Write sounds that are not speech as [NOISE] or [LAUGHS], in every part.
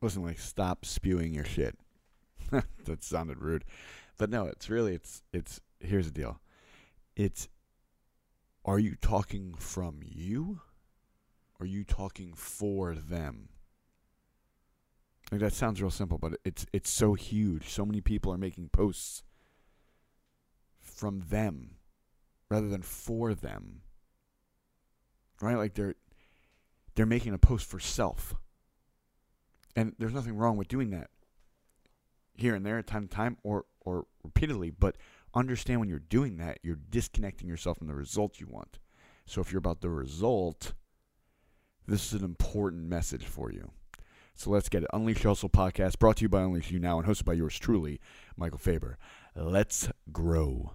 listen, like stop spewing your shit. [LAUGHS] that sounded rude, but no, it's really it's it's here's the deal. It's are you talking from you? Are you talking for them? Like that sounds real simple, but it's it's so huge. So many people are making posts from them rather than for them. Right? Like they're they're making a post for self. And there's nothing wrong with doing that here and there, at time to time, or or repeatedly. But understand when you're doing that, you're disconnecting yourself from the result you want. So if you're about the result, this is an important message for you. So let's get it. Unleash Hustle podcast brought to you by Unleash You Now and hosted by yours truly, Michael Faber. Let's grow.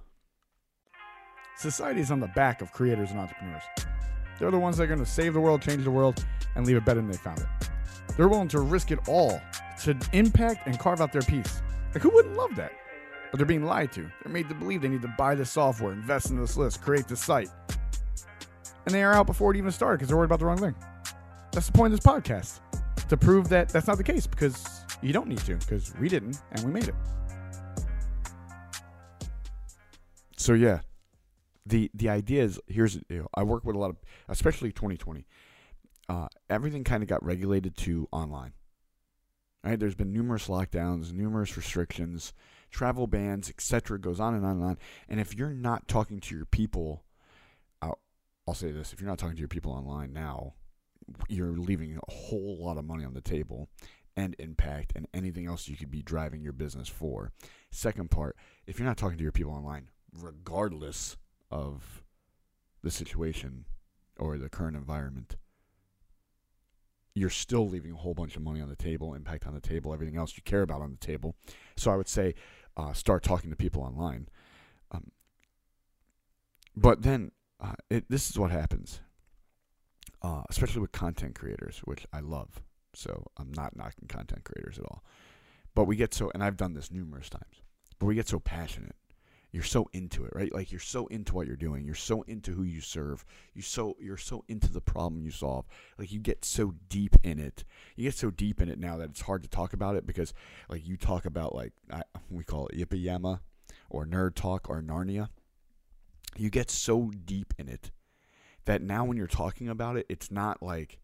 Society is on the back of creators and entrepreneurs. They're the ones that are going to save the world, change the world, and leave it better than they found it. They're willing to risk it all to impact and carve out their piece. Like, who wouldn't love that? But they're being lied to. They're made to believe they need to buy this software, invest in this list, create this site. And they are out before it even started because they're worried about the wrong thing. That's the point of this podcast to prove that that's not the case because you don't need to because we didn't and we made it. So, yeah, the the idea is here's you know, I work with a lot of especially 2020. Uh, everything kind of got regulated to online. Right? There's been numerous lockdowns, numerous restrictions, travel bans, etc. Goes on and on and on. And if you're not talking to your people, I'll, I'll say this: if you're not talking to your people online now, you're leaving a whole lot of money on the table and impact and anything else you could be driving your business for. Second part, if you're not talking to your people online, regardless of the situation or the current environment, you're still leaving a whole bunch of money on the table, impact on the table, everything else you care about on the table. So I would say uh, start talking to people online. Um, but then uh, it, this is what happens, uh, especially with content creators, which I love. So I'm not knocking content creators at all. But we get so, and I've done this numerous times, but we get so passionate you're so into it, right? Like you're so into what you're doing. You're so into who you serve. You so you're so into the problem you solve. Like you get so deep in it. You get so deep in it now that it's hard to talk about it because like you talk about like I, we call it Yippee Yama or Nerd Talk or Narnia. You get so deep in it that now when you're talking about it, it's not like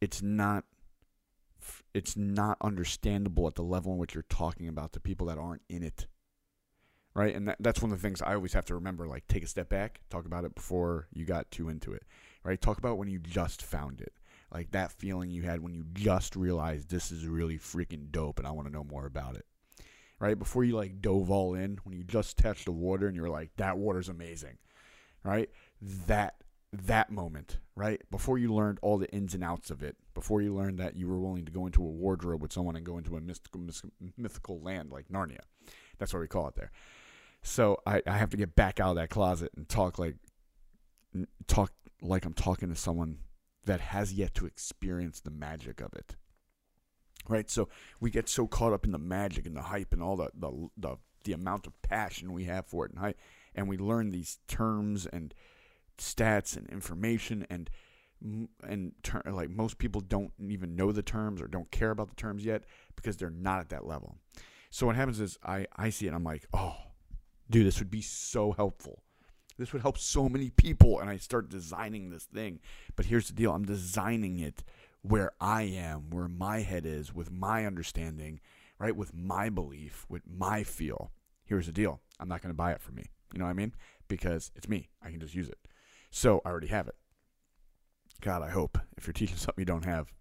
it's not it's not understandable at the level in which you're talking about to people that aren't in it right? And that, that's one of the things I always have to remember. Like, take a step back, talk about it before you got too into it, right? Talk about when you just found it, like that feeling you had when you just realized this is really freaking dope, and I want to know more about it, right? Before you like dove all in, when you just touched the water and you're like, that water's amazing, right? That that moment, right? Before you learned all the ins and outs of it, before you learned that you were willing to go into a wardrobe with someone and go into a mystical, mythical land like Narnia. That's what we call it there. So I, I have to get back out of that closet and talk like talk like I'm talking to someone that has yet to experience the magic of it. Right? So we get so caught up in the magic and the hype and all the the the, the amount of passion we have for it and hype, and we learn these terms and stats and information and and ter- like most people don't even know the terms or don't care about the terms yet because they're not at that level. So what happens is I I see it I'm like, "Oh, dude, this would be so helpful. This would help so many people. And I start designing this thing. But here's the deal I'm designing it where I am, where my head is, with my understanding, right? With my belief, with my feel. Here's the deal I'm not going to buy it from me. You know what I mean? Because it's me. I can just use it. So I already have it. God, I hope if you're teaching [LAUGHS] something you don't have,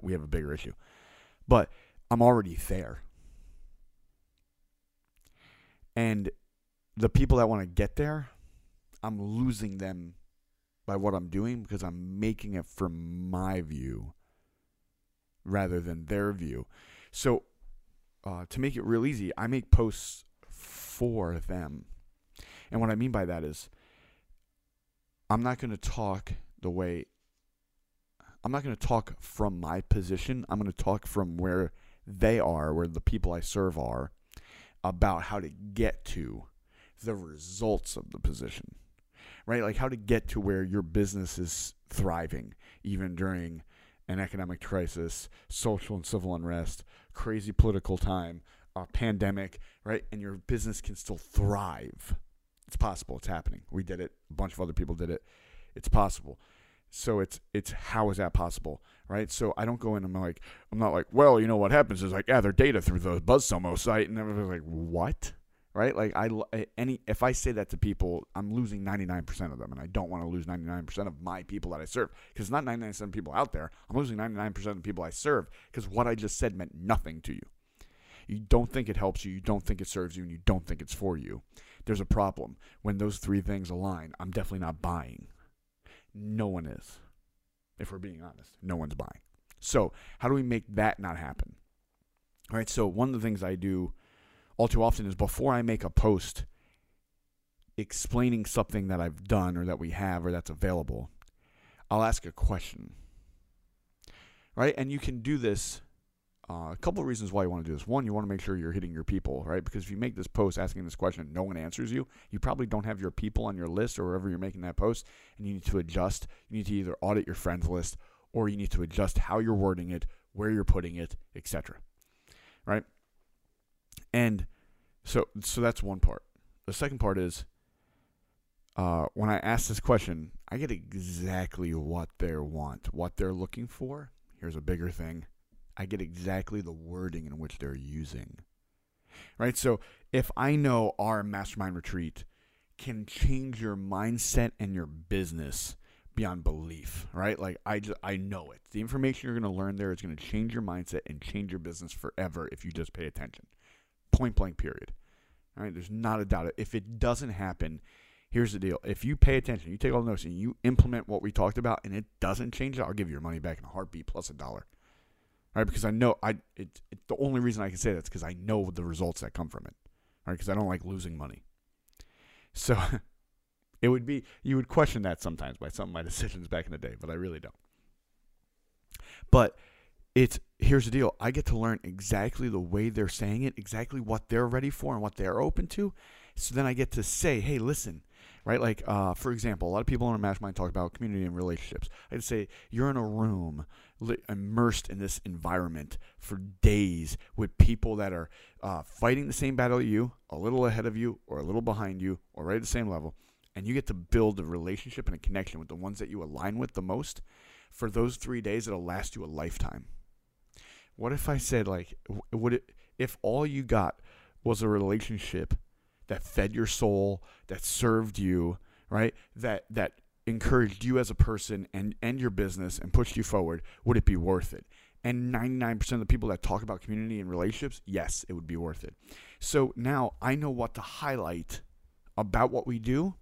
we have a bigger issue. But I'm already there. And the people that want to get there, I'm losing them by what I'm doing because I'm making it from my view rather than their view. So, uh, to make it real easy, I make posts for them. And what I mean by that is, I'm not going to talk the way, I'm not going to talk from my position. I'm going to talk from where they are, where the people I serve are, about how to get to the results of the position, right? Like how to get to where your business is thriving, even during an economic crisis, social and civil unrest, crazy political time, a pandemic, right? And your business can still thrive. It's possible. It's happening. We did it. A bunch of other people did it. It's possible. So it's it's how is that possible, right? So I don't go in. And I'm like I'm not like well, you know what happens is I gather data through the BuzzSumo site, and everybody's like what, right? Like I any if I say that to people, I'm losing 99% of them, and I don't want to lose 99% of my people that I serve because not 99% of people out there. I'm losing 99% of the people I serve because what I just said meant nothing to you. You don't think it helps you, you don't think it serves you, and you don't think it's for you. There's a problem when those three things align. I'm definitely not buying. No one is. If we're being honest, no one's buying. So, how do we make that not happen? All right, so one of the things I do all too often is before I make a post explaining something that I've done or that we have or that's available, I'll ask a question. Right? And you can do this uh, a couple of reasons why you want to do this. One, you want to make sure you're hitting your people, right? Because if you make this post asking this question and no one answers you, you probably don't have your people on your list or wherever you're making that post, and you need to adjust. You need to either audit your friends list or you need to adjust how you're wording it, where you're putting it, etc. Right? And so, so that's one part. The second part is uh, when I ask this question, I get exactly what they want, what they're looking for. Here's a bigger thing I get exactly the wording in which they're using. Right? So if I know our mastermind retreat can change your mindset and your business beyond belief, right? Like I just, I know it. The information you're going to learn there is going to change your mindset and change your business forever if you just pay attention. Point blank period. All right? There's not a doubt. If it doesn't happen, here's the deal. If you pay attention, you take all the notes and you implement what we talked about and it doesn't change I'll give you your money back in a heartbeat plus a dollar right? Because I know I it, it the only reason I can say that's because I know the results that come from it, right? Because I don't like losing money. So [LAUGHS] it would be you would question that sometimes by some of my [LAUGHS] decisions back in the day, but I really don't. But it's here's the deal: I get to learn exactly the way they're saying it, exactly what they're ready for and what they're open to. So then I get to say, hey, listen, right? Like, uh, for example, a lot of people in a mastermind talk about community and relationships. I'd say you're in a room immersed in this environment for days with people that are uh, fighting the same battle you, a little ahead of you, or a little behind you, or right at the same level, and you get to build a relationship and a connection with the ones that you align with the most. For those three days, it'll last you a lifetime. What if I said, like, would it, if all you got was a relationship that fed your soul, that served you, right? That that encouraged you as a person and and your business and pushed you forward, would it be worth it? And 99% of the people that talk about community and relationships, yes, it would be worth it. So now I know what to highlight about what we do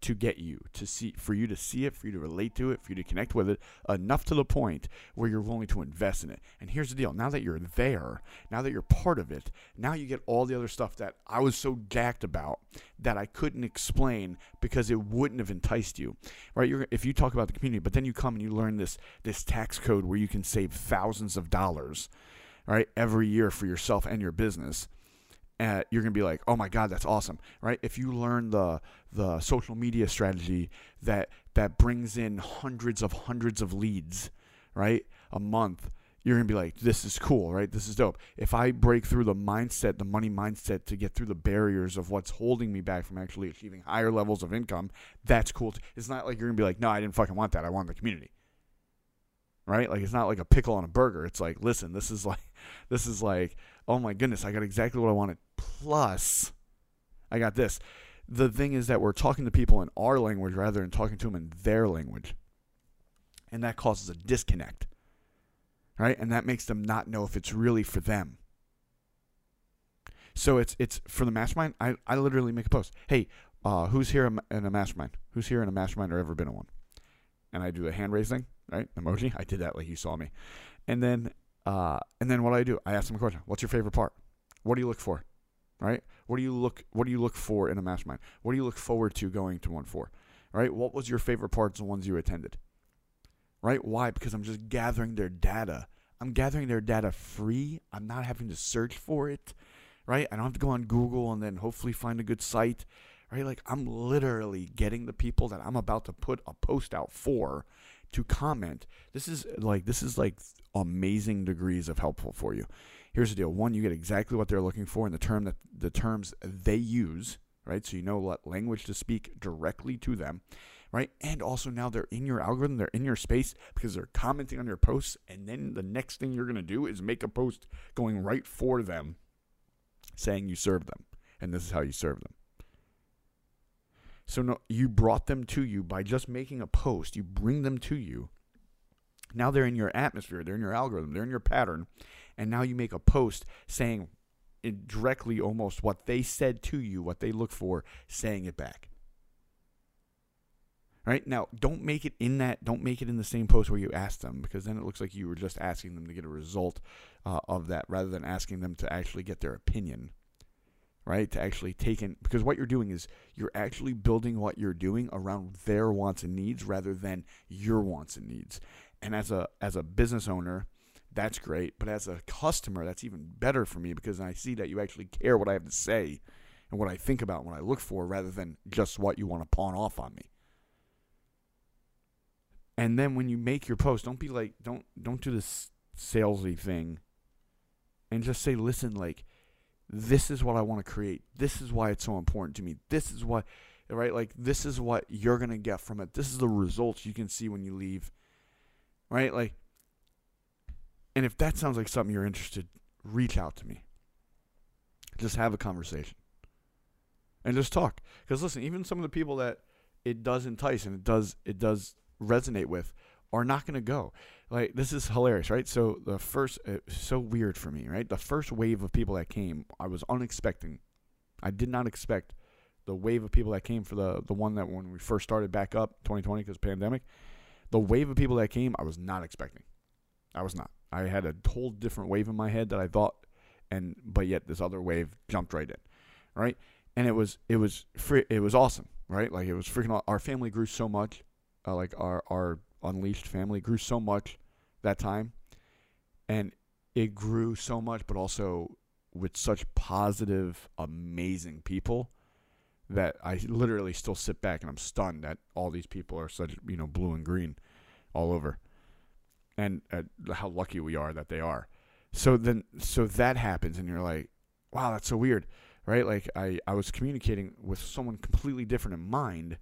to get you to see for you to see it for you to relate to it for you to connect with it enough to the point where you're willing to invest in it. And here's the deal. Now that you're there now that you're part of it now you get all the other stuff that i was so jacked about that i couldn't explain because it wouldn't have enticed you. Right? You're, if you talk about the community but then you come and you learn this this tax code where you can save thousands of dollars right every year for yourself and your business you're gonna be like, oh my god, that's awesome, right? If you learn the the social media strategy that that brings in hundreds of hundreds of leads, right, a month, you're gonna be like, this is cool, right? This is dope. If I break through the mindset, the money mindset, to get through the barriers of what's holding me back from actually achieving higher levels of income, that's cool. It's not like you're gonna be like, no, I didn't fucking want that. I want the community right? Like it's not like a pickle on a burger. It's like, listen, this is like, this is like, oh my goodness, I got exactly what I wanted. Plus, I got this. The thing is that we're talking to people in our language rather than talking to them in their language, and that causes a disconnect, right? And that makes them not know if it's really for them. So it's it's for the mastermind. I, I literally make a post. Hey, uh, who's here in a mastermind? Who's here in a mastermind or ever been in one? And I do the hand raising right? Emoji. [LAUGHS] I did that like you saw me. And then uh, and then what do I do? I ask them a question. What's your favorite part? What do you look for? Right? What do you look what do you look for in a mastermind? What do you look forward to going to one for? Right? What was your favorite parts the ones you attended? Right? Why? Because I'm just gathering their data. I'm gathering their data free. I'm not having to search for it. Right? I don't have to go on Google and then hopefully find a good site. Right? Like I'm literally getting the people that I'm about to put a post out for to comment. This is like this is like amazing degrees of helpful for you. Here's the deal. One, you get exactly what they're looking for in the term that the terms they use, right? So you know what language to speak directly to them, right? And also now they're in your algorithm, they're in your space because they're commenting on your posts, and then the next thing you're gonna do is make a post going right for them, saying you serve them, and this is how you serve them. So no, you brought them to you by just making a post. You bring them to you. Now they're in your atmosphere, they're in your algorithm, they're in your pattern, and now you make a post saying directly almost what they said to you, what they look for, saying it back. Right now, don't make it in that. Don't make it in the same post where you ask them, because then it looks like you were just asking them to get a result uh, of that, rather than asking them to actually get their opinion right? To actually take in, because what you're doing is you're actually building what you're doing around their wants and needs rather than your wants and needs. And as a as a business owner, that's great. But as a customer, that's even better for me because I see that you actually care what I have to say and what I think about, and what I look for, rather than just what you want to pawn off on me. And then when you make your post, don't be like, don't don't do this salesy thing, and just say, listen, like this is what I want to create. This is why it's so important to me. This is what, right? Like, this is what you're going to get from it. This is the results you can see when you leave, right? Like, and if that sounds like something you're interested, reach out to me. Just have a conversation and just talk. Because listen, even some of the people that it does entice and it does it does resonate with are not going to go like this is hilarious, right? So the first, uh, so weird for me, right? The first wave of people that came, I was unexpecting. I did not expect the wave of people that came for the the one that when we first started back up 2020 because pandemic. The wave of people that came, I was not expecting. I was not. I had a whole different wave in my head that I thought, and but yet this other wave jumped right in, right? And it was it was free, it was awesome, right? Like it was freaking. Our family grew so much, uh, like our our Unleashed family grew so much that time. And it grew so much, but also with such positive, amazing people that I literally still sit back and I'm stunned that all these people are such, you know, blue and green all over. And uh, how lucky we are that they are. So then, so that happens, and you're like, wow, that's so weird, right? Like, I, I was communicating with someone completely different in mind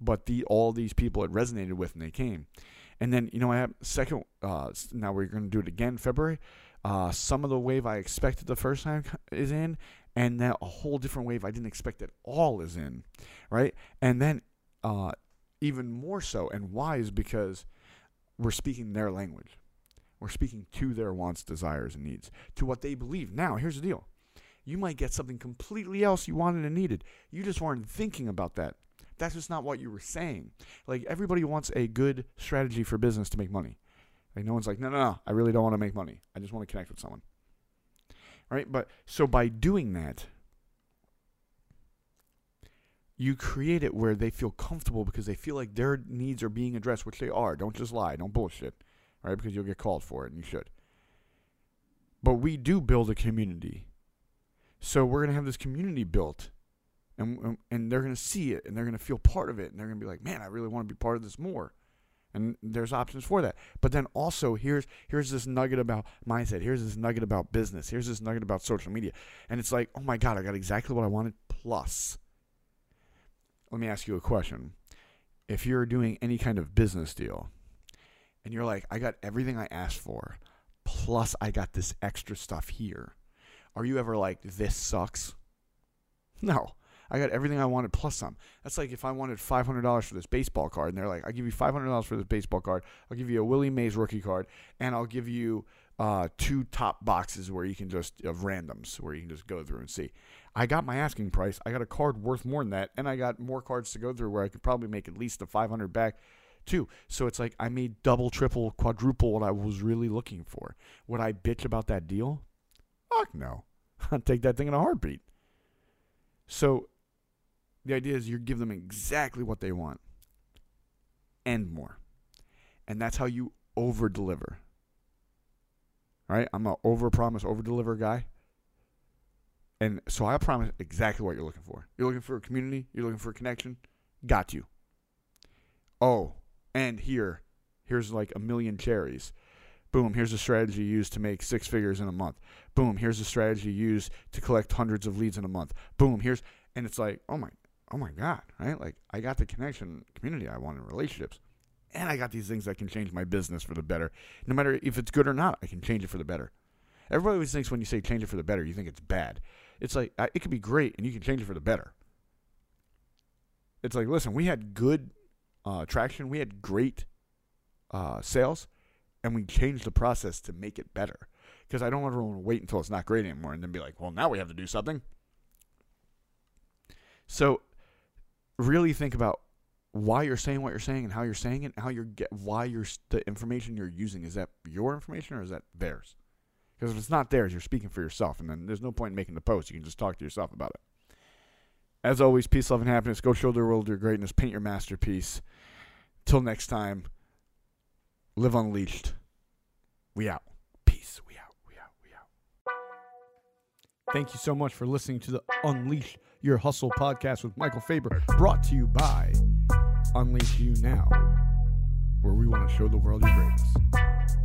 but the all these people it resonated with and they came. And then you know I have second. Uh, now we're going to do it again February. Uh, some of the wave I expected the first time is in, and now a whole different wave I didn't expect at all is in, right? And then uh, even more so, and why is because we're speaking their language. We're speaking to their wants, desires, and needs, to what they believe. Now, here's the deal. You might get something completely else you wanted and needed. You just weren't thinking about that that's just not what you were saying. Like everybody wants a good strategy for business to make money. Like no one's like, no, no, no, I really don't want to make money. I just want to connect with someone. Right? But so by doing that, you create it where they feel comfortable because they feel like their needs are being addressed, which they are. Don't just lie. Don't bullshit. Right? Because you'll get called for it and you should. But we do build a community. So we're going to have this community built and and they're going to see it and they're going to feel part of it and they're going to be like, "Man, I really want to be part of this more." And there's options for that. But then also here's here's this nugget about mindset. Here's this nugget about business. Here's this nugget about social media. And it's like, "Oh my god, I got exactly what I wanted plus." Let me ask you a question. If you're doing any kind of business deal and you're like, "I got everything I asked for, plus I got this extra stuff here." Are you ever like, "This sucks?" No. I got everything I wanted plus some. That's like if I wanted five hundred dollars for this baseball card, and they're like, "I'll give you five hundred dollars for this baseball card. I'll give you a Willie Mays rookie card, and I'll give you uh, two top boxes where you can just of randoms where you can just go through and see." I got my asking price. I got a card worth more than that, and I got more cards to go through where I could probably make at least a five hundred back too. So it's like I made double, triple, quadruple what I was really looking for. Would I bitch about that deal? Fuck no. [LAUGHS] I'd take that thing in a heartbeat. So the idea is you give them exactly what they want and more. And that's how you over deliver. Right? I'm an over promise, over deliver guy. And so I promise exactly what you're looking for. You're looking for a community, you're looking for a connection. Got you. Oh, and here, Here's like a million cherries. Boom, here's a strategy used to make six figures in a month. Boom, here's a strategy used to collect hundreds of leads in a month. Boom, here's and it's like, oh my oh my God, right? Like I got the connection community I want in relationships. And I got these things that can change my business for the better. No matter if it's good or not, I can change it for the better. Everybody always thinks when you say change it for the better, you think it's bad. It's like it could be great and you can change it for the better. It's like, listen, we had good uh, traction, we had great uh, sales, and we changed the process to make it better. Because I don't want to wait until it's not great anymore and then be like, well, now we have to do something. So, really think about why you're saying what you're saying and how you're saying it, how you're get why you're the information you're using is that your information or is that theirs? Because if it's not theirs, you're speaking for yourself, and then there's no point in making the post. You can just talk to yourself about it. As always, peace, love, and happiness. Go show the world your greatness. Paint your masterpiece. Till next time, live unleashed. We out. Peace. We out. We out. We out. Thank you so much for listening to the Unleash Your Hustle podcast with Michael Faber, brought to you by Unleash You Now, where we want to show the world your greatness.